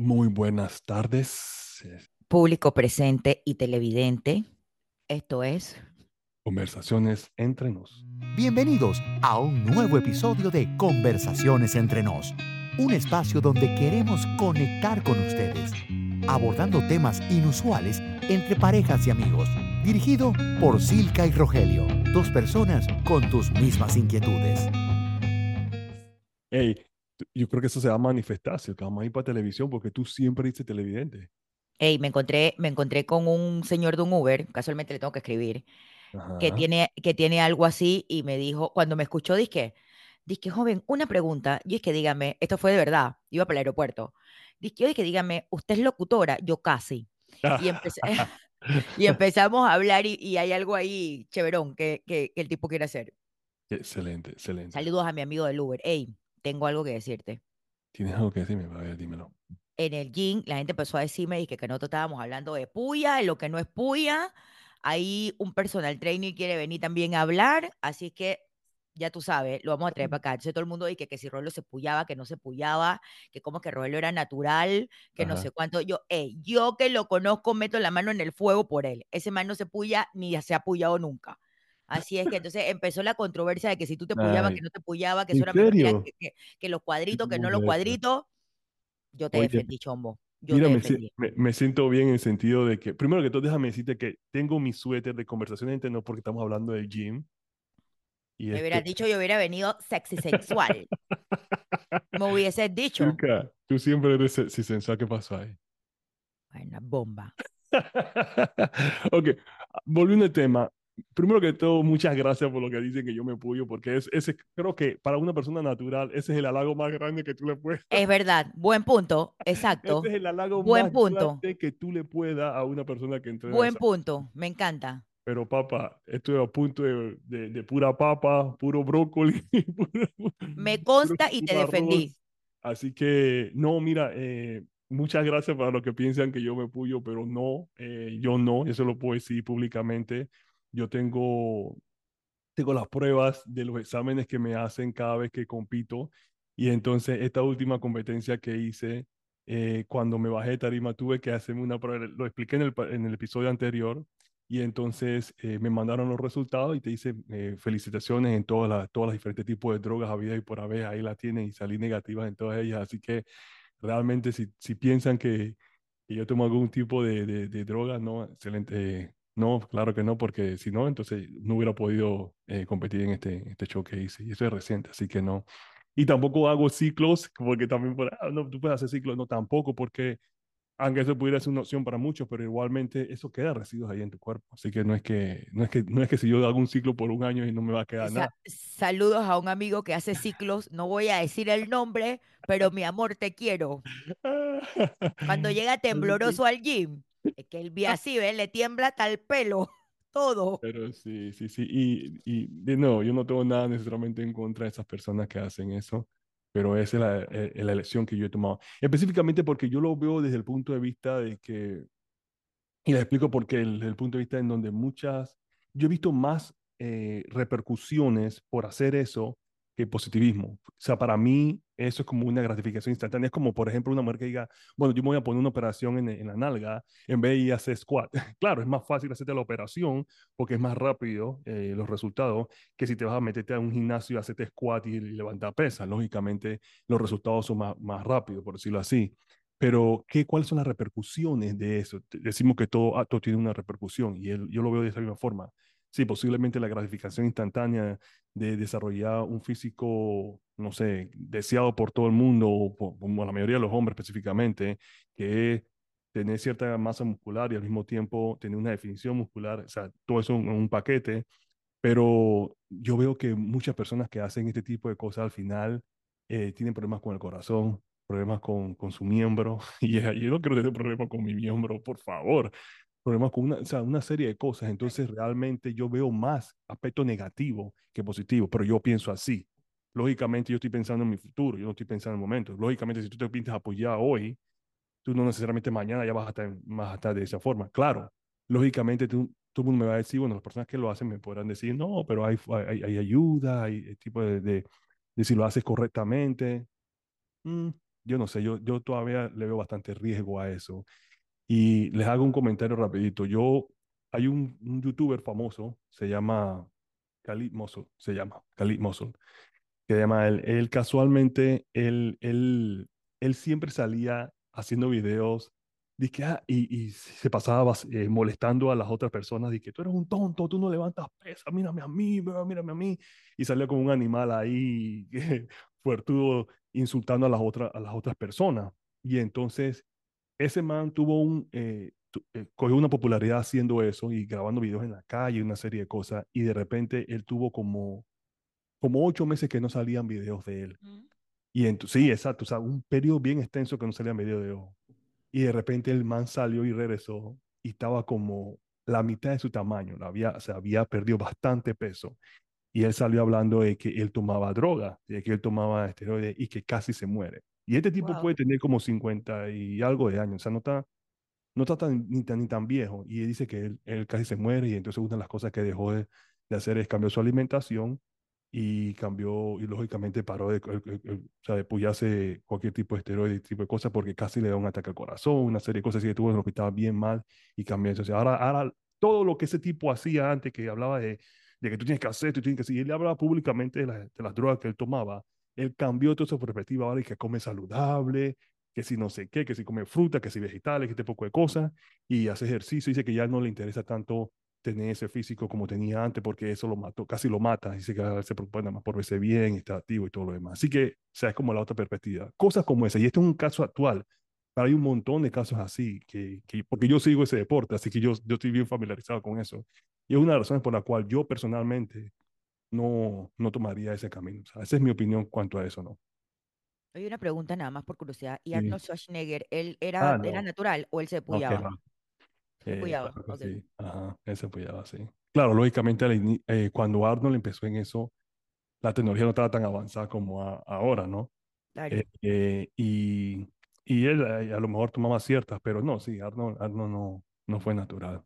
Muy buenas tardes. Público presente y televidente, esto es Conversaciones entre nos. Bienvenidos a un nuevo episodio de Conversaciones entre nos, un espacio donde queremos conectar con ustedes, abordando temas inusuales entre parejas y amigos, dirigido por Silka y Rogelio, dos personas con tus mismas inquietudes. Hey, yo creo que eso se va a manifestar si vamos a ir para televisión porque tú siempre dices televidente. Hey, me encontré, me encontré con un señor de un Uber, casualmente le tengo que escribir, que tiene, que tiene algo así y me dijo, cuando me escuchó, dije, dije, joven, una pregunta, y es que dígame, esto fue de verdad, iba para el aeropuerto, dije, yo que dígame, ¿usted es locutora? Yo casi. Y, empecé- y empezamos a hablar y, y hay algo ahí chéverón que, que, que el tipo quiere hacer. Excelente, excelente. Saludos a mi amigo del Uber. Hey, tengo algo que decirte. ¿Tienes algo que decirme? A ver, dímelo. en el gym, la gente empezó a decirme y que, que nosotros estábamos hablando de puya, de lo que no es puya. Ahí un personal trainer quiere venir también a hablar, así que ya tú sabes, lo vamos a traer para acá. Entonces todo el mundo dice que, que si Rolo se puyaba, que no se puyaba, que como que Rolo era natural, que no sé cuánto. Yo, yo que lo conozco, meto la mano en el fuego por él. Ese man no se puya ni se ha puyado nunca. Así es que entonces empezó la controversia de que si tú te puyabas, que no te puyabas, que ¿en eso era mentira, serio? que, que- que los cuadritos, que ¿Cómo no los cuadritos. Yo te Oye, defendí, chombo. Yo Mira, me, me, me siento bien en el sentido de que, primero que todo, déjame decirte que tengo mi suéter de conversaciones entre nos porque estamos hablando del gym. Y Me hubieras este, dicho, yo hubiera venido sexy sensual. Me hubieses dicho. Luca, tú siempre eres se- si sensual, ¿qué pasó ahí? Bueno, bomba. Ok, volviendo al tema. Primero que todo, muchas gracias por lo que dicen que yo me puyo, porque es, ese, creo que para una persona natural, ese es el halago más grande que tú le puedes dar. Es verdad, buen punto. Exacto. Ese es el halago Buen más punto. grande que tú le puedes dar a una persona que entrena Buen punto. Me encanta. Pero papá, estoy a punto de, de, de pura papa, puro brócoli, puro, Me consta y te puro defendí. arroz. Así que, no, mira, eh, muchas gracias para los que piensan que yo me puyo, pero no, eh, yo no, eso lo puedo decir públicamente. Yo tengo, tengo las pruebas de los exámenes que me hacen cada vez que compito. Y entonces, esta última competencia que hice, eh, cuando me bajé de tarima, tuve que hacerme una prueba, lo expliqué en el, en el episodio anterior. Y entonces eh, me mandaron los resultados y te dicen eh, felicitaciones en todas las, todas las diferentes tipos de drogas habidas y por haber, ahí la tienen y salí negativas en todas ellas. Así que realmente si, si piensan que, que yo tomo algún tipo de, de, de droga, no, excelente. No, claro que no, porque si no, entonces no hubiera podido eh, competir en este, este show que hice. Y eso es reciente, así que no. Y tampoco hago ciclos, porque también, por, ah, no, tú puedes hacer ciclos, no, tampoco, porque aunque eso pudiera ser una opción para muchos, pero igualmente eso queda residuos ahí en tu cuerpo. Así que no es que, no es que, no es que si yo hago un ciclo por un año y no me va a quedar Sa- nada. saludos a un amigo que hace ciclos. No voy a decir el nombre, pero mi amor, te quiero. Cuando llega tembloroso al gym, es que él ve así, ¿ves? Le tiembla hasta el pelo. Todo. Pero sí, sí, sí. Y, y de nuevo, yo no tengo nada necesariamente en contra de esas personas que hacen eso, pero esa es la, eh, la elección que yo he tomado. Específicamente porque yo lo veo desde el punto de vista de que, y les explico por qué, desde el punto de vista en donde muchas, yo he visto más eh, repercusiones por hacer eso que positivismo. O sea, para mí eso es como una gratificación instantánea. Es como, por ejemplo, una mujer que diga, bueno, yo me voy a poner una operación en, en la nalga en vez de ir a hacer squat. claro, es más fácil hacerte la operación porque es más rápido eh, los resultados que si te vas a meterte a un gimnasio y hacerte squat y, y levantar pesas. Lógicamente, los resultados son más, más rápidos, por decirlo así. Pero, ¿qué, ¿cuáles son las repercusiones de eso? Decimos que todo acto tiene una repercusión y yo lo veo de esa misma forma. Sí, posiblemente la gratificación instantánea de desarrollar un físico, no sé, deseado por todo el mundo, o por, la mayoría de los hombres específicamente, que es tener cierta masa muscular y al mismo tiempo tener una definición muscular, o sea, todo eso en un paquete, pero yo veo que muchas personas que hacen este tipo de cosas al final eh, tienen problemas con el corazón, problemas con, con su miembro, y yo no quiero tener problemas con mi miembro, por favor, problemas con una, o sea, una serie de cosas, entonces realmente yo veo más aspecto negativo que positivo, pero yo pienso así. Lógicamente yo estoy pensando en mi futuro, yo no estoy pensando en el momento. Lógicamente si tú te pintas apoyar hoy, tú no necesariamente mañana ya vas a estar, vas a estar de esa forma. Claro, lógicamente tú, todo el mundo me va a decir, bueno, las personas que lo hacen me podrán decir, no, pero hay, hay, hay ayuda, hay tipo de, de, de si lo haces correctamente. Mm, yo no sé, yo, yo todavía le veo bastante riesgo a eso. Y les hago un comentario rapidito. Yo, hay un, youtuber famoso, se llama Khalid Mosul, se llama Khalid Mosul, que llama él, casualmente, él, él, él siempre salía haciendo videos Dice, ah, y, y, se pasaba eh, molestando a las otras personas, que tú eres un tonto, tú no levantas pesas, mírame a mí, mírame a mí. Y salía como un animal ahí, fuertudo, insultando a las, otras, a las otras personas. Y entonces, ese man tuvo un, eh, eh, cogió una popularidad haciendo eso y grabando videos en la calle, una serie de cosas. Y de repente él tuvo como, como ocho meses que no salían videos de él. Y entonces, sí, exacto, o sea, un periodo bien extenso que no salían videos de él y de repente el man salió y regresó y estaba como la mitad de su tamaño, había, o sea, había perdido bastante peso. Y él salió hablando de que él tomaba droga, de que él tomaba esteroides y que casi se muere. Y este tipo puede tener como 50 y algo de años, o sea, no está, no está tan, ni, tan, ni tan viejo. Y él dice que él, él, casi se muere y entonces una de las cosas que dejó de, de hacer es cambiar su alimentación y cambió y lógicamente paró de, o sea, de puyarse cualquier tipo de esteroide, tipo de cosas, porque casi le da un ataque al corazón, una serie de cosas así que tuvo en el hospital bien mal y cambió. Entonces, ahora, ahora todo lo que ese tipo hacía antes, que hablaba de, de que tú tienes que hacer, tú tienes que hacer, y él hablaba públicamente de, de las drogas que él tomaba, él cambió toda su perspectiva ahora y que come saludable, que si no sé qué, que si come fruta, que si vegetales, que este poco de cosas, y hace ejercicio, dice que ya no le interesa tanto tener ese físico como tenía antes, porque eso lo mató, casi lo mata, dice que se preocupa más por verse bien, está activo y todo lo demás. Así que, o sea, es como la otra perspectiva. Cosas como esa, y este es un caso actual, pero hay un montón de casos así, que, porque yo sigo ese deporte, así que yo, yo estoy bien familiarizado con eso. Y es una de las razones por la cual yo personalmente no, no tomaría ese camino. O sea, esa es mi opinión cuanto a eso, ¿no? Hay una pregunta nada más por curiosidad. ¿Y Arnold Schwarzenegger, él era, ah, era natural o él se puyaba? Eh, sí. Ajá, ese sí. Claro, lógicamente eh, cuando Arnold empezó en eso, la tecnología no estaba tan avanzada como ahora, ¿no? Eh, y, y él a lo mejor tomaba ciertas, pero no, sí, Arnold, Arnold no, no fue natural.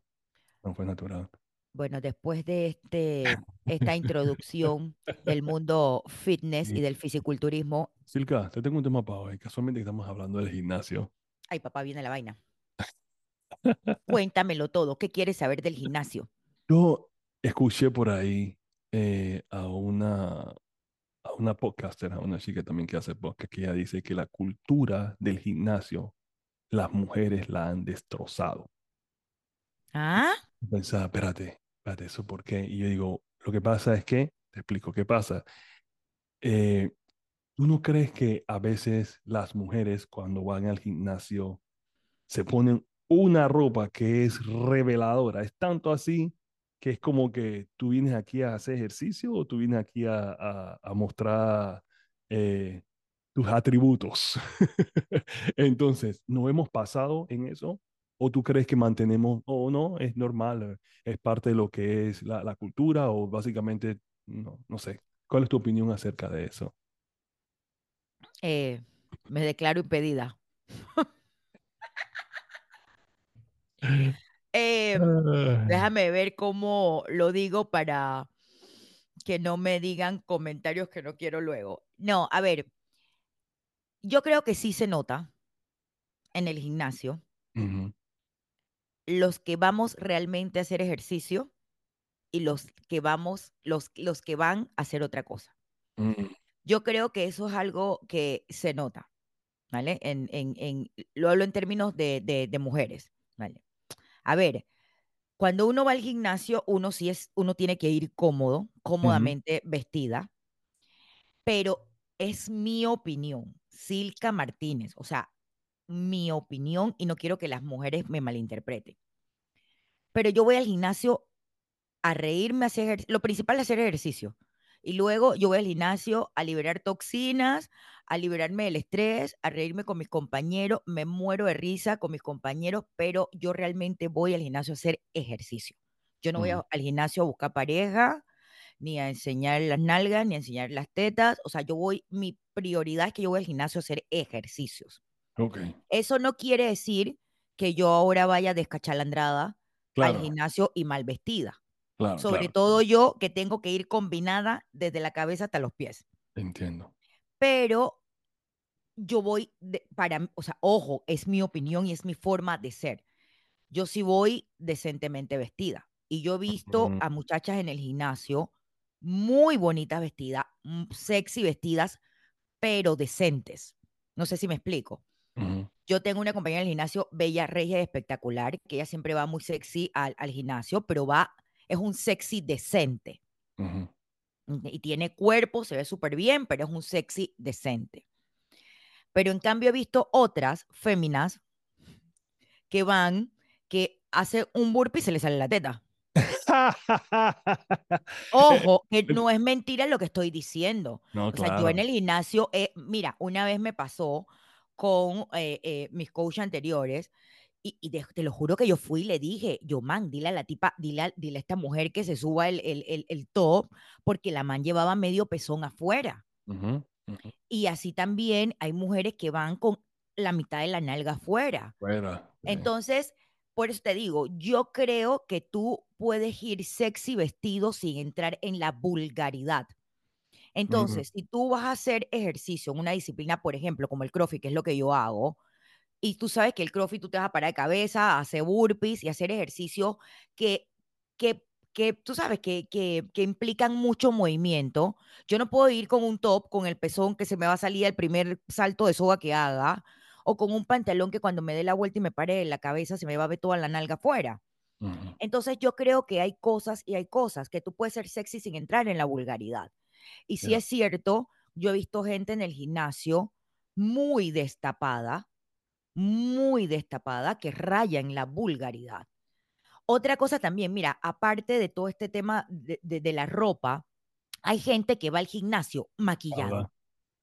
No fue natural. Bueno, después de este, esta introducción del mundo fitness y del fisiculturismo. Silka, te tengo un tema para hoy. Casualmente estamos hablando del gimnasio. Ay, papá, viene la vaina. Cuéntamelo todo. ¿Qué quieres saber del gimnasio? Yo escuché por ahí eh, a una a una podcaster, a una chica también que hace podcast, que ella dice que la cultura del gimnasio, las mujeres la han destrozado. ¿Ah? Pensaba, espérate, espérate, ¿eso por qué? Y yo digo, lo que pasa es que, te explico qué pasa. Eh, ¿Tú no crees que a veces las mujeres cuando van al gimnasio se ponen una ropa que es reveladora. Es tanto así que es como que tú vienes aquí a hacer ejercicio o tú vienes aquí a, mostrar eh, tus atributos. Entonces, ¿no hemos pasado en eso? ¿O tú crees que mantenemos, o no, es normal, es parte de lo que es la, cultura o básicamente, no, no sé. ¿Cuál es tu opinión acerca de eso? Eh, me declaro impedida. Eh, déjame ver cómo lo digo para que no me digan comentarios que no quiero luego. No, a ver, yo creo que sí se nota en el gimnasio los que vamos realmente a hacer ejercicio y los que vamos, los, los que van a hacer otra cosa. Mm. Yo creo que eso es algo que se nota, ¿vale? En, en, en, lo hablo en términos de, de, de mujeres, ¿vale? A ver, cuando uno va al gimnasio, uno sí es, uno tiene que ir cómodo, cómodamente vestida, pero es mi opinión, Silka Martínez, o sea, mi opinión y no quiero que las mujeres me malinterpreten. Pero yo voy al gimnasio a reírme, a hacer lo principal es hacer ejercicio. Y luego yo voy al gimnasio a liberar toxinas, a liberarme del estrés, a reírme con mis compañeros, me muero de risa con mis compañeros, pero yo realmente voy al gimnasio a hacer ejercicio. Yo no voy al gimnasio a buscar pareja, ni a enseñar las nalgas, ni a enseñar las tetas. O sea, yo voy, mi prioridad es que yo voy al gimnasio a hacer ejercicios. Okay. Eso no quiere decir que yo ahora vaya descachalandrada al gimnasio y mal vestida. Sobre todo yo que tengo que ir combinada desde la cabeza hasta los pies. Entiendo. Pero yo voy, para, o sea, ojo, es mi opinión y es mi forma de ser. Yo sí voy decentemente vestida. Y yo he visto a muchachas en el gimnasio muy bonitas vestidas, sexy vestidas, pero decentes. No sé si me explico. Yo tengo una compañera en el gimnasio, bella, regia, espectacular, que ella siempre va muy sexy al, gimnasio, pero va, es un sexy decente. Y tiene cuerpo, se ve súper bien, pero es un sexy decente. Pero en cambio he visto otras féminas que van, que hace un burpee y se le sale la teta. Ojo, que no es mentira lo que estoy diciendo. o sea, yo en el gimnasio, eh, mira, una vez me pasó con eh, eh, mis coaches anteriores y, te lo juro que yo fui y le dije, yo, man, dile a la tipa, dile a, dile a esta mujer que se suba el, el, el, top, porque la man llevaba medio pezón afuera. Y así también hay mujeres que van con la mitad de la nalga afuera. Entonces, por eso te digo, yo creo que tú puedes ir sexy vestido sin entrar en la vulgaridad. Entonces, si tú vas a hacer ejercicio en una disciplina, por ejemplo, como el CrossFit, que es lo que yo hago, y tú sabes que el CrossFit tú te vas a parar de cabeza, hacer burpees y hacer ejercicio que, que, que tú sabes que, que, que, implican mucho movimiento. Yo no puedo ir con un top, con el pezón que se me va a salir el primer salto de soga que haga, o con un pantalón que cuando me dé la vuelta y me pare en la cabeza se me va a ver toda la nalga afuera. Entonces yo creo que hay cosas y hay cosas que tú puedes ser sexy sin entrar en la vulgaridad. Y si es cierto, yo he visto gente en el gimnasio muy destapada, muy destapada, que raya en la vulgaridad. Otra cosa también, mira, aparte de todo este tema de, de la ropa, hay gente que va al gimnasio maquillado.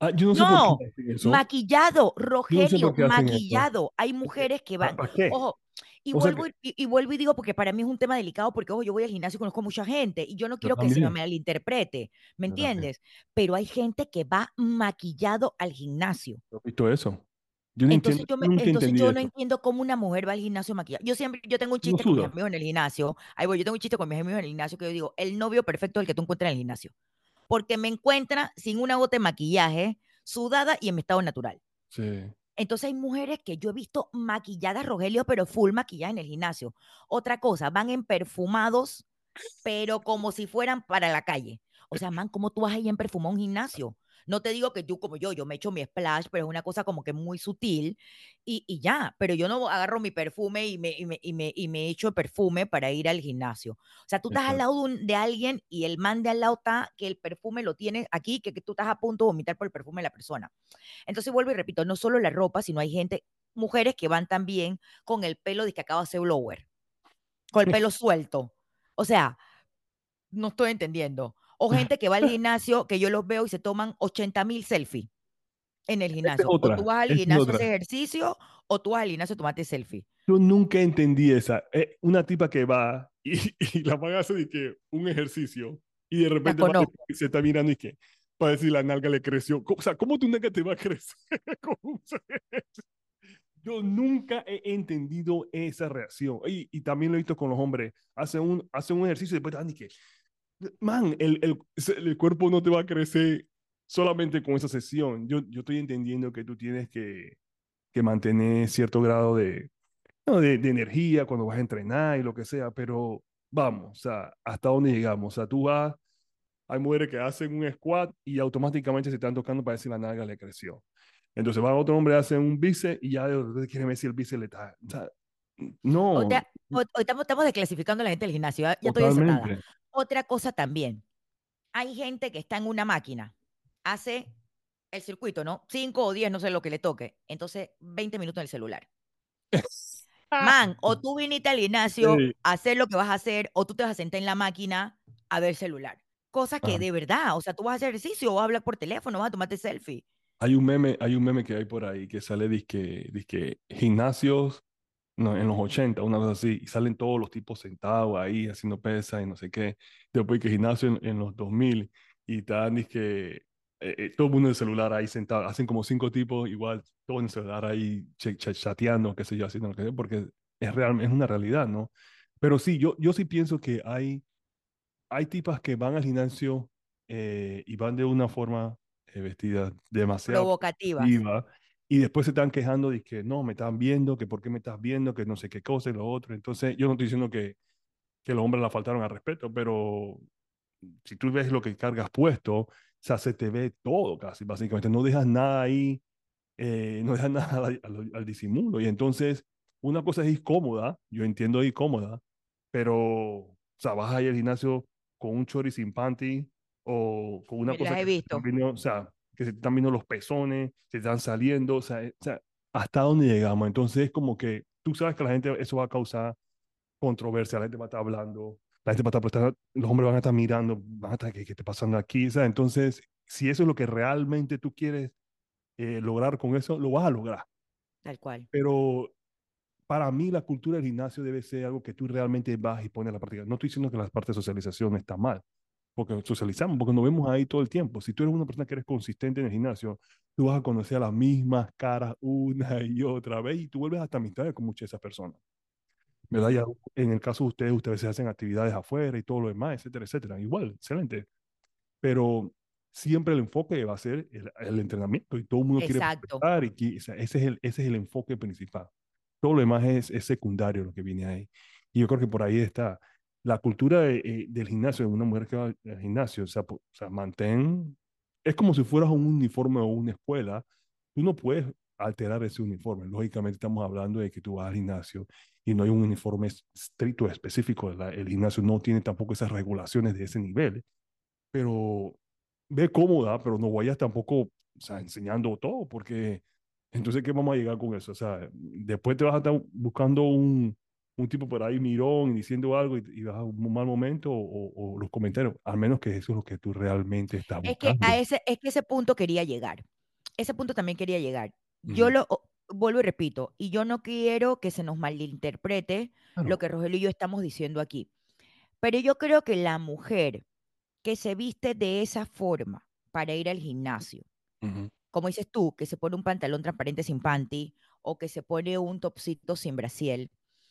Ah, yo no, sé por qué eso. maquillado, Rogelio, maquillado. Hay mujeres que van. Ojo, y vuelvo, y, vuelvo y digo, porque para mí es un tema delicado, porque ojo, yo voy al gimnasio y conozco mucha gente y yo no quiero que se me malinterprete, ¿me entiendes? Pero hay gente que va maquillado al gimnasio. ¿Has visto eso? Yo no entonces entiendo, yo, entonces yo no entiendo cómo una mujer va al gimnasio maquillada. Yo siempre, yo tengo un chiste con mis amigos en el gimnasio. Ahí voy, yo tengo un chiste con mis amigos en el gimnasio que yo digo, el novio perfecto es el que tú encuentras en el gimnasio porque me encuentra sin una gota de maquillaje, sudada y en mi estado natural. Sí. Entonces hay mujeres que yo he visto maquilladas, Rogelio, pero full maquillaje en el gimnasio. Otra cosa, van en perfumados, pero como si fueran para la calle. O sea, man, ¿cómo tú vas ahí en perfumado a un gimnasio? No te digo que tú como yo, yo me echo mi splash, pero es una cosa como que muy sutil y, y ya, pero yo no agarro mi perfume y me, y me, y me, y me echo perfume para ir al gimnasio. O sea, tú estás al lado de, alguien y el man de al lado está que el perfume lo tiene aquí, que, que tú estás a punto de vomitar por el perfume de la persona. Entonces vuelvo y repito, no solo la ropa, sino hay gente, mujeres que van también con el pelo de que acaba de hacer blower, con el pelo suelto. O sea, no estoy entendiendo. O gente que va al gimnasio, que yo los veo y se toman 80 mil selfies en el gimnasio. o tú vas al gimnasio a hacer ejercicio o tú vas al gimnasio a tomarte selfie. Yo nunca entendí esa. Eh, una tipa que va y, la van a hacer que un ejercicio y de repente se está mirando y que para decir la nalga le creció. O sea, ¿cómo tu nalga te va a crecer? Yo nunca he entendido esa reacción. Y, y, también lo he visto con los hombres. Hacen un, hace un ejercicio y después dan y que man, el, el, el, cuerpo no te va a crecer solamente con esa sesión. Yo, yo estoy entendiendo que tú tienes que, que mantener cierto grado de, de, de, energía cuando vas a entrenar y lo que sea, pero vamos, o sea, ¿hasta dónde llegamos? O sea, tú vas, hay mujeres que hacen un squat y automáticamente se están tocando para decir la nalga le creció. Entonces va otro hombre, hace un bíceps y ya quiere ver si el bíceps le está... O sea, no. Hoy, estamos, estamos desclasificando a la gente del gimnasio. Ya, estoy desatada. Otra cosa también. Hay gente que está en una máquina, hace el circuito, ¿no? Cinco o diez, no sé lo que le toque. Entonces, 20 minutos en el celular. Man, o tú viniste al gimnasio a hacer lo que vas a hacer, o tú te vas a sentar en la máquina a ver celular. Cosa que de verdad, o sea, tú vas a hacer ejercicio o vas a hablar por teléfono, vas a tomarte selfie. Hay un meme, hay un meme que hay por ahí que sale disque, disque gimnasios no, en los 80, una cosa así, y salen todos los tipos sentados ahí haciendo pesas y no sé qué. Después que gimnasio en, los 2000 y están, que eh, eh, todo el mundo en el celular ahí sentado, hacen como cinco tipos, igual todo en el celular ahí chateando, qué sé yo, haciendo lo que sea, porque es, real, es una realidad, ¿no? Pero sí, yo, yo sí pienso que hay, hay tipas que van al gimnasio eh, y van de una forma vestida demasiado provocativa. Y después se están quejando de que no, me están viendo, que por qué me estás viendo, que no sé qué cosa y lo otro. Entonces, yo no estoy diciendo que, que los hombres la faltaron al respeto, pero si tú ves lo que cargas puesto, o sea, se te ve todo casi, básicamente. No dejas nada ahí, eh, no dejas nada al, al, disimulo. Y entonces, una cosa es incómoda, yo entiendo incómoda, pero, o sea, vas ahí al gimnasio con un chori sin panty o con una cosa he visto. o sea, que se están viendo los pezones, se están saliendo, o sea, o sea, hasta dónde llegamos. Entonces, es como que tú sabes que la gente, eso va a causar controversia, la gente va a estar hablando, la gente va a estar prestando, los hombres van a estar mirando, van a estar, ¿qué, qué está pasando aquí? O sea, entonces, si eso es lo que realmente tú quieres eh, lograr con eso, lo vas a lograr. Tal cual. Pero para mí la cultura del gimnasio debe ser algo que tú realmente vas y pones a la práctica. No estoy diciendo que la parte de socialización está mal, porque socializamos, porque nos vemos ahí todo el tiempo. Si tú eres una persona que eres consistente en el gimnasio, tú vas a conocer a las mismas caras una y otra vez y tú vuelves hasta amistades con muchas de esas personas. ¿Verdad? Ya en el caso de ustedes, ustedes hacen actividades afuera y todo lo demás, etcétera, etcétera. Igual, excelente. Pero siempre el enfoque va a ser el, entrenamiento y todo el mundo Exacto. quiere y ese, es el, ese es el enfoque principal. Todo lo demás es, es secundario lo que viene ahí. Y yo creo que por ahí está la cultura eh, del gimnasio, de una mujer que va al gimnasio, o sea, o sea, mantén, es como si fueras un uniforme o una escuela, tú no puedes alterar ese uniforme. Lógicamente estamos hablando de que tú vas al gimnasio y no hay un uniforme estricto específico. el gimnasio no tiene tampoco esas regulaciones de ese nivel, pero ve cómoda, pero no vayas tampoco o sea, enseñando todo, porque entonces, ¿qué vamos a llegar con eso? O sea, después te vas a estar buscando un, un tipo por ahí mirón y diciendo algo y, vas a un mal momento o, los comentarios, al menos que eso es lo que tú realmente estás buscando. Es que a ese, es que ese punto quería llegar. Ese punto también quería llegar. Yo lo vuelvo y repito, y yo no quiero que se nos malinterprete lo que Rogelio y yo estamos diciendo aquí. Pero yo creo que la mujer que se viste de esa forma para ir al gimnasio, como dices tú, que se pone un pantalón transparente sin panty o que se pone un topsito sin brasiel,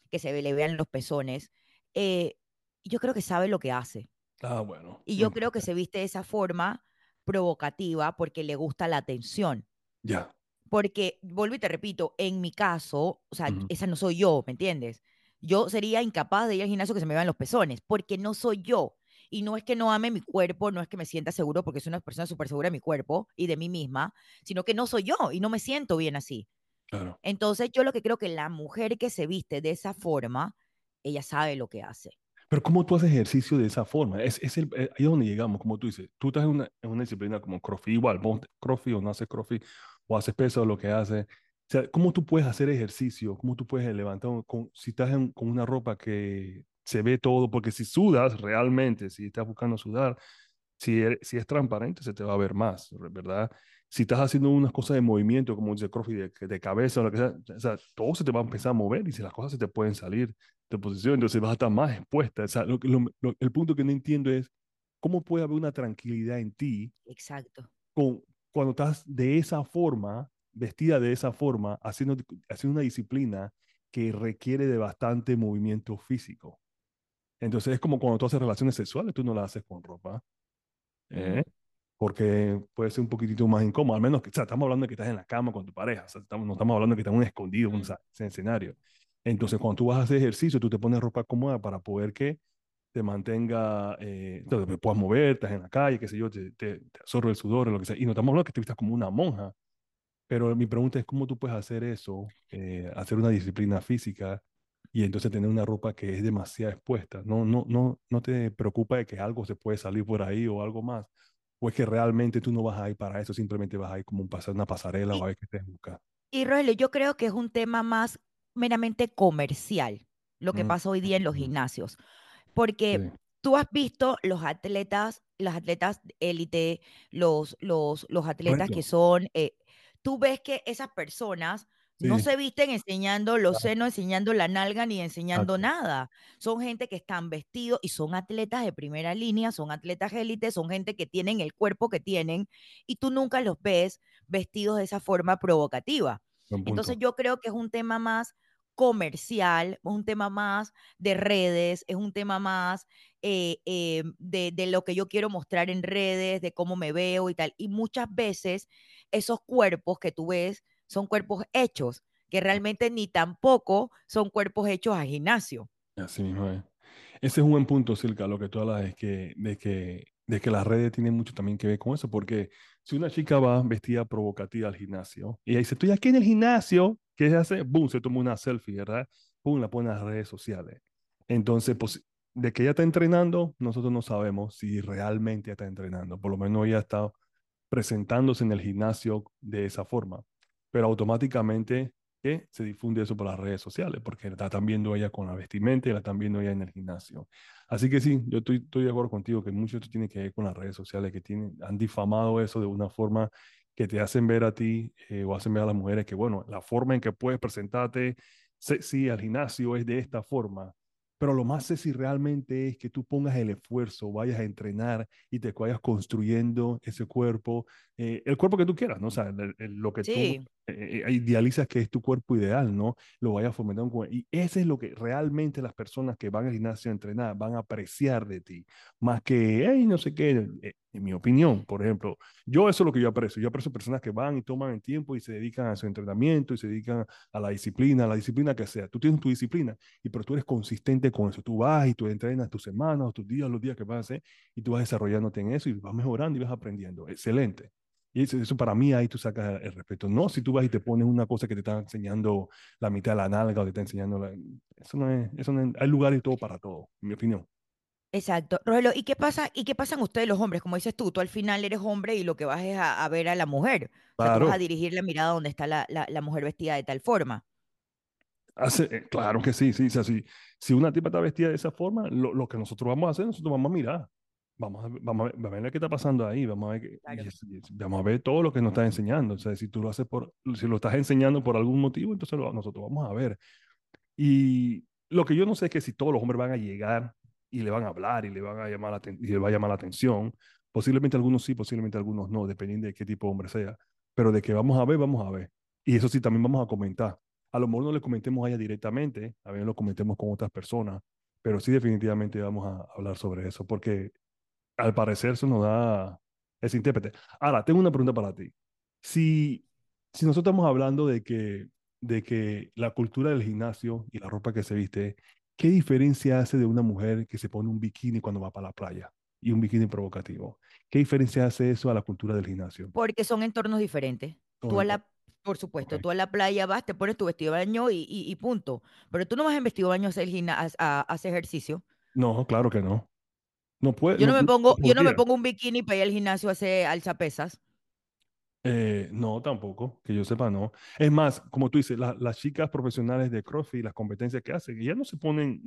que se le vean los pezones, eh, yo creo que sabe lo que hace. Ah, bueno. Y yo creo que se viste de esa forma provocativa porque le gusta la atención. Ya. Porque, vuelvo y te repito, en mi caso, o sea, esa no soy yo, ¿me entiendes? Yo sería incapaz de ir al gimnasio que se me vean los pezones, porque no soy yo. Y no es que no ame mi cuerpo, no es que me sienta seguro, porque soy una persona súper segura de mi cuerpo y de mí misma, sino que no soy yo y no me siento bien así. Entonces yo lo que creo que la mujer que se viste de esa forma, ella sabe lo que hace. Pero ¿cómo tú haces ejercicio de esa forma? Es, es el, eh, ahí es donde llegamos, como tú dices. Tú estás en una, en una disciplina como CrossFit, igual, CrossFit o no haces CrossFit, o haces peso o lo que haces. O sea, ¿cómo tú puedes hacer ejercicio? ¿Cómo tú puedes levantar con, si estás con una ropa que se ve todo? Porque si sudas realmente, si estás buscando sudar, si, si es transparente, se te va a ver más, ¿verdad? Si estás haciendo unas cosas de movimiento, como dice CrossFit, de, de, cabeza o lo que sea, o sea, todo se te va a empezar a mover y si las cosas se te pueden salir de posición, entonces vas a estar más expuesta. O sea, lo, el punto que no entiendo es cómo puede haber una tranquilidad en ti. Exacto. Con, cuando estás de esa forma, vestida de esa forma, haciendo, haciendo una disciplina que requiere de bastante movimiento físico. Entonces es como cuando tú haces relaciones sexuales, tú no las haces con ropa. ¿eh? Porque puede ser un poquitito más incómodo, al menos que, o sea, estamos hablando de que estás en la cama con tu pareja, o sea, estamos, no estamos hablando de que estás un escondido en ese escenario. Entonces, cuando tú vas a hacer ejercicio, tú te pones ropa cómoda para poder que te mantenga, eh, entonces, puedas mover, estás en la calle, qué sé yo, te, te, absorbe el sudor, lo que sea. Y no estamos hablando de que te vistas como una monja, pero mi pregunta es cómo tú puedes hacer eso, eh, hacer una disciplina física y entonces tener una ropa que es demasiado expuesta. No, no, no, no te preocupa de que algo se puede salir por ahí o algo más ¿O es que realmente tú no vas a ir para eso, simplemente vas a ir como un pasar una pasarela o a ver qué te busca? Y Rogelio, yo creo que es un tema más meramente comercial, lo que mm, pasa hoy día en los gimnasios. Porque tú has visto los atletas, los atletas élite, los, los, los atletas que son, eh, tú ves que esas personas no se visten enseñando los senos, enseñando la nalga ni enseñando nada. Son gente que están vestidos y son atletas de primera línea, son atletas élite, son gente que tienen el cuerpo que tienen y tú nunca los ves vestidos de esa forma provocativa. Entonces yo creo que es un tema más comercial, es un tema más de redes, es un tema más eh, eh, de, de lo que yo quiero mostrar en redes, de cómo me veo y tal. Y muchas veces esos cuerpos que tú ves son cuerpos hechos, que realmente ni tampoco son cuerpos hechos a gimnasio. Así mismo es. Ese es un buen punto, Silka, lo que tú hablas es que, de que, de que las redes tienen mucho también que ver con eso, porque si una chica va vestida provocativa al gimnasio y ahí dice, estoy aquí en el gimnasio, ¿qué se hace? Boom, se toma una selfie, ¿verdad? Boom, la pone en las redes sociales. Entonces, pues, de que ella está entrenando, nosotros no sabemos si realmente está entrenando. Por lo menos ella está presentándose en el gimnasio de esa forma. Pero automáticamente que se difunde eso por las redes sociales, porque la están viendo ella con la vestimenta y la están viendo ella en el gimnasio. Así que sí, yo estoy, estoy de acuerdo contigo que mucho esto tiene que ver con las redes sociales, que tienen, han difamado eso de una forma que te hacen ver a ti eh, o hacen ver a las mujeres que, bueno, la forma en que puedes presentarte sí, al gimnasio es de esta forma, pero lo más sexy realmente es que tú pongas el esfuerzo, vayas a entrenar y te vayas construyendo ese cuerpo, eh, el cuerpo que tú quieras, ¿no? O sea, lo que tú eh, eh, idealizas que es tu cuerpo ideal, ¿no? Lo vayas fomentando. Y ese es lo que realmente las personas que van al gimnasio a entrenar van a apreciar de ti, más que, hey, no sé qué, en mi opinión, por ejemplo. Yo eso es lo que yo aprecio. Yo aprecio personas que van y toman el tiempo y se dedican a su entrenamiento y se dedican a la disciplina, a la disciplina que sea. Tú tienes tu disciplina, y pero tú eres consistente con eso. Tú vas y tú entrenas tus semanas, tus días, los días que vas a hacer, y tú vas desarrollándote en eso y vas mejorando y vas aprendiendo. Excelente. Y eso, para mí ahí tú sacas el respeto. No si tú vas y te pones una cosa que te está enseñando la mitad de la nalga o te está enseñando la... Eso no es, eso no es, hay lugar y todo para todo, en mi opinión. Exacto. Rogelio, ¿y qué pasa? ¿Y qué pasan ustedes los hombres? Como dices tú, tú al final eres hombre y lo que vas es a, ver a la mujer. O sea, tú vas a dirigir la mirada donde está la, la, mujer vestida de tal forma. Hace, eh, claro que sí, sí. O sea, si, si una tipa está vestida de esa forma, lo, lo, que nosotros vamos a hacer, nosotros vamos a mirar. Vamos a, vamos, a ver, qué está pasando ahí, vamos a ver, vamos a ver todo lo que nos está enseñando. O sea, si tú lo haces por, si lo estás enseñando por algún motivo, entonces nosotros vamos a ver. Y lo que yo no sé es que si todos los hombres van a llegar y le van a hablar y le van a llamar la, y le va a llamar la atención. Posiblemente algunos sí, posiblemente algunos no, dependiendo de qué tipo de hombre sea. Pero de que vamos a ver, vamos a ver. Y eso sí, también vamos a comentar. A lo mejor no le comentemos a ella directamente, a ver, lo comentemos con otras personas, pero sí definitivamente vamos a hablar sobre eso, porque al parecer eso nos da ese intérprete. Ahora, tengo una pregunta para ti. Si, si nosotros estamos hablando de que, de que la cultura del gimnasio y la ropa que se viste ¿Qué diferencia hace de una mujer que se pone un bikini cuando va para la playa y un bikini provocativo? ¿Qué diferencia hace eso a la cultura del gimnasio? Porque son entornos diferentes. Tú a la, por supuesto, tú a la playa vas, te pones tu vestido de baño y, y, punto. Pero tú no vas en vestido de baño a hacer, a, hacer ejercicio. No, claro que no. No puede. Yo no, me pongo, yo no me pongo un bikini para ir al gimnasio a hacer alzapesas. Eh, no, tampoco, que yo sepa, no. Es más, como tú dices, las chicas profesionales de CrossFit, las competencias que hacen, ya no se ponen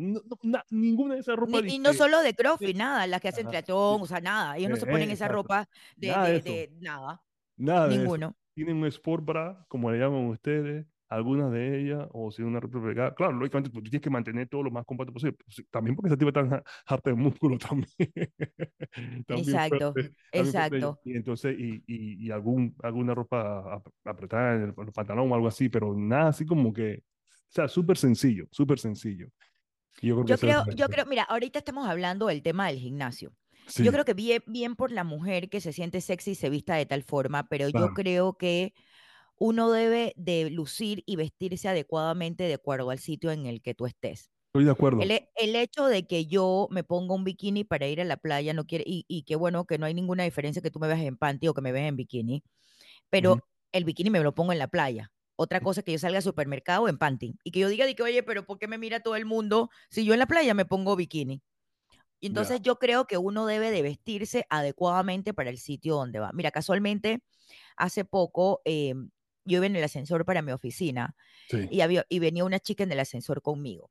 ninguna de esas ropas. y no solo de CrossFit, nada, las que hacen triatlón, o sea, nada. Ellos no se ponen esa ropa de nada. De, nada. nada Ninguno. Tienen un sport bra, como le llaman ustedes, algunas de ellas, o si una réplica, claro, lógicamente pues, tú tienes que mantener todo lo más compacto posible, pues, también porque esa tipa está harta de músculo también. exacto, exacto. Y entonces, y, y, y, algún, alguna ropa apretada en el, pantalón o algo así, pero nada así como que, o sea, súper sencillo, súper sencillo. yo creo, yo, creo, yo creo, mira, ahorita estamos hablando del tema del gimnasio. Yo creo que bien, bien por la mujer que se siente sexy y se vista de tal forma, pero yo creo que uno debe de lucir y vestirse adecuadamente de acuerdo al sitio en el que tú estés. Estoy de acuerdo. El, hecho de que yo me ponga un bikini para ir a la playa no quiere, y, y qué bueno que no hay ninguna diferencia que tú me veas en panty o que me veas en bikini, pero el bikini me lo pongo en la playa. Otra cosa es que yo salga al supermercado en panty y que yo diga, que, oye, pero ¿por qué me mira todo el mundo si yo en la playa me pongo bikini? Y entonces yo creo que uno debe de vestirse adecuadamente para el sitio donde va. Mira, casualmente, hace poco em, yo iba en el ascensor para mi oficina y, había, y venía una chica en el ascensor conmigo.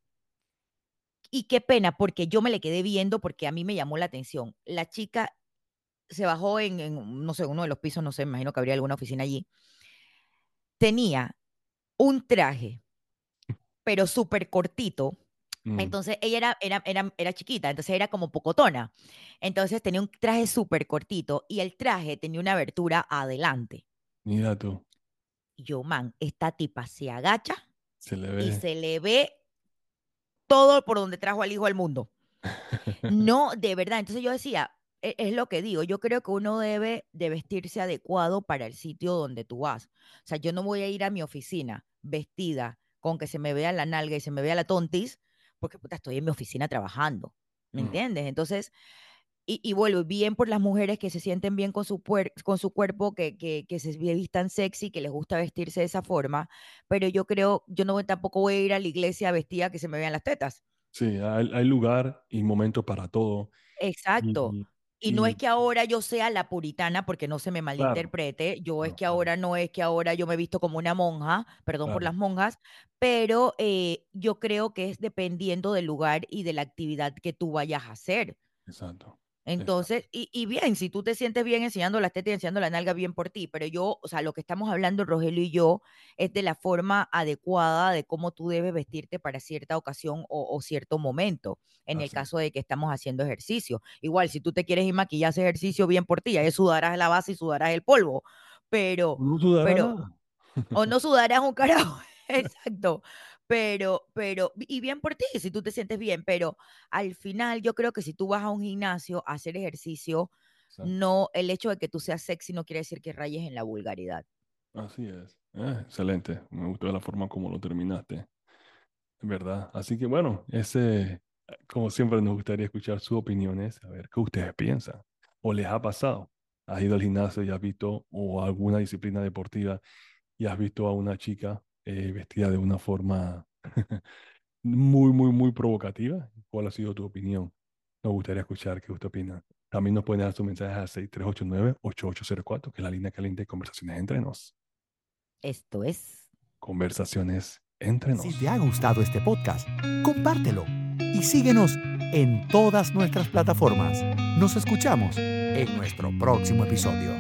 Y qué pena, porque yo me le quedé viendo porque a mí me llamó la atención. La chica se bajó en, no sé, uno de los pisos, no sé, me imagino que habría alguna oficina allí. Tenía un traje, pero súper cortito. Mm. Entonces ella era, era, era, era, chiquita, entonces era como pocotona. Entonces tenía un traje súper cortito y el traje tenía una abertura adelante. Mira tú yo, man, esta tipa se agacha y se le ve todo por donde trajo al hijo al mundo. No, de verdad. Entonces yo decía, e- es lo que digo, yo creo que uno debe de vestirse adecuado para el sitio donde tú vas. O sea, yo no voy a ir a mi oficina vestida con que se me vea la nalga y se me vea la tontis, porque puta, estoy en mi oficina trabajando, ¿me Mm. entiendes? Entonces, y, y vuelvo, bien por las mujeres que se sienten bien con su, con su cuerpo, que, que, que se vistan sexy, que les gusta vestirse de esa forma, pero yo creo, yo no tampoco voy a ir a la iglesia vestida que se me vean las tetas. Sí, hay, hay lugar y momento para todo. Exacto. Y, Y no es que ahora yo sea la puritana, porque no se me malinterprete, yo es Claro, que claro. ahora no es que ahora yo me he visto como una monja, perdón por Claro. las monjas, pero eh, yo creo que es dependiendo del lugar y de la actividad que tú vayas a hacer. exacto. Entonces, y, y bien, si tú te sientes bien enseñando las tetas y enseñando la nalga, bien por ti, pero yo, o sea, lo que estamos hablando Rogelio y yo es de la forma adecuada de cómo tú debes vestirte para cierta ocasión o, o cierto momento, en el Así caso de que estamos haciendo ejercicio. Igual, si tú te quieres ir maquillar, ejercicio, bien por ti, ahí sudarás la base y sudarás el polvo, pero, No sudará pero, o no sudarás un carajo, exacto. Pero, pero, y bien por ti, si tú te sientes bien, pero al final yo creo que si tú vas a un gimnasio a hacer ejercicio, Exacto. no, el hecho de que tú seas sexy no quiere decir que rayes en la vulgaridad. Así es. Eh, excelente. Me gustó la forma como lo terminaste. ¿Verdad? Así que bueno, ese, como siempre nos gustaría escuchar sus opiniones, a ver qué ustedes piensan. ¿O les ha pasado? ¿Has ido al gimnasio y has visto, o alguna disciplina deportiva, y has visto a una chica eh, vestida de una forma muy, muy, muy provocativa? ¿Cuál ha sido tu opinión? Nos gustaría escuchar qué usted opina. También nos pueden dar sus mensajes a 6389-8804, que es la línea caliente de conversaciones entre nos. Esto es. Conversaciones entre nos. Si te ha gustado este podcast, compártelo y síguenos en todas nuestras plataformas. Nos escuchamos en nuestro próximo episodio.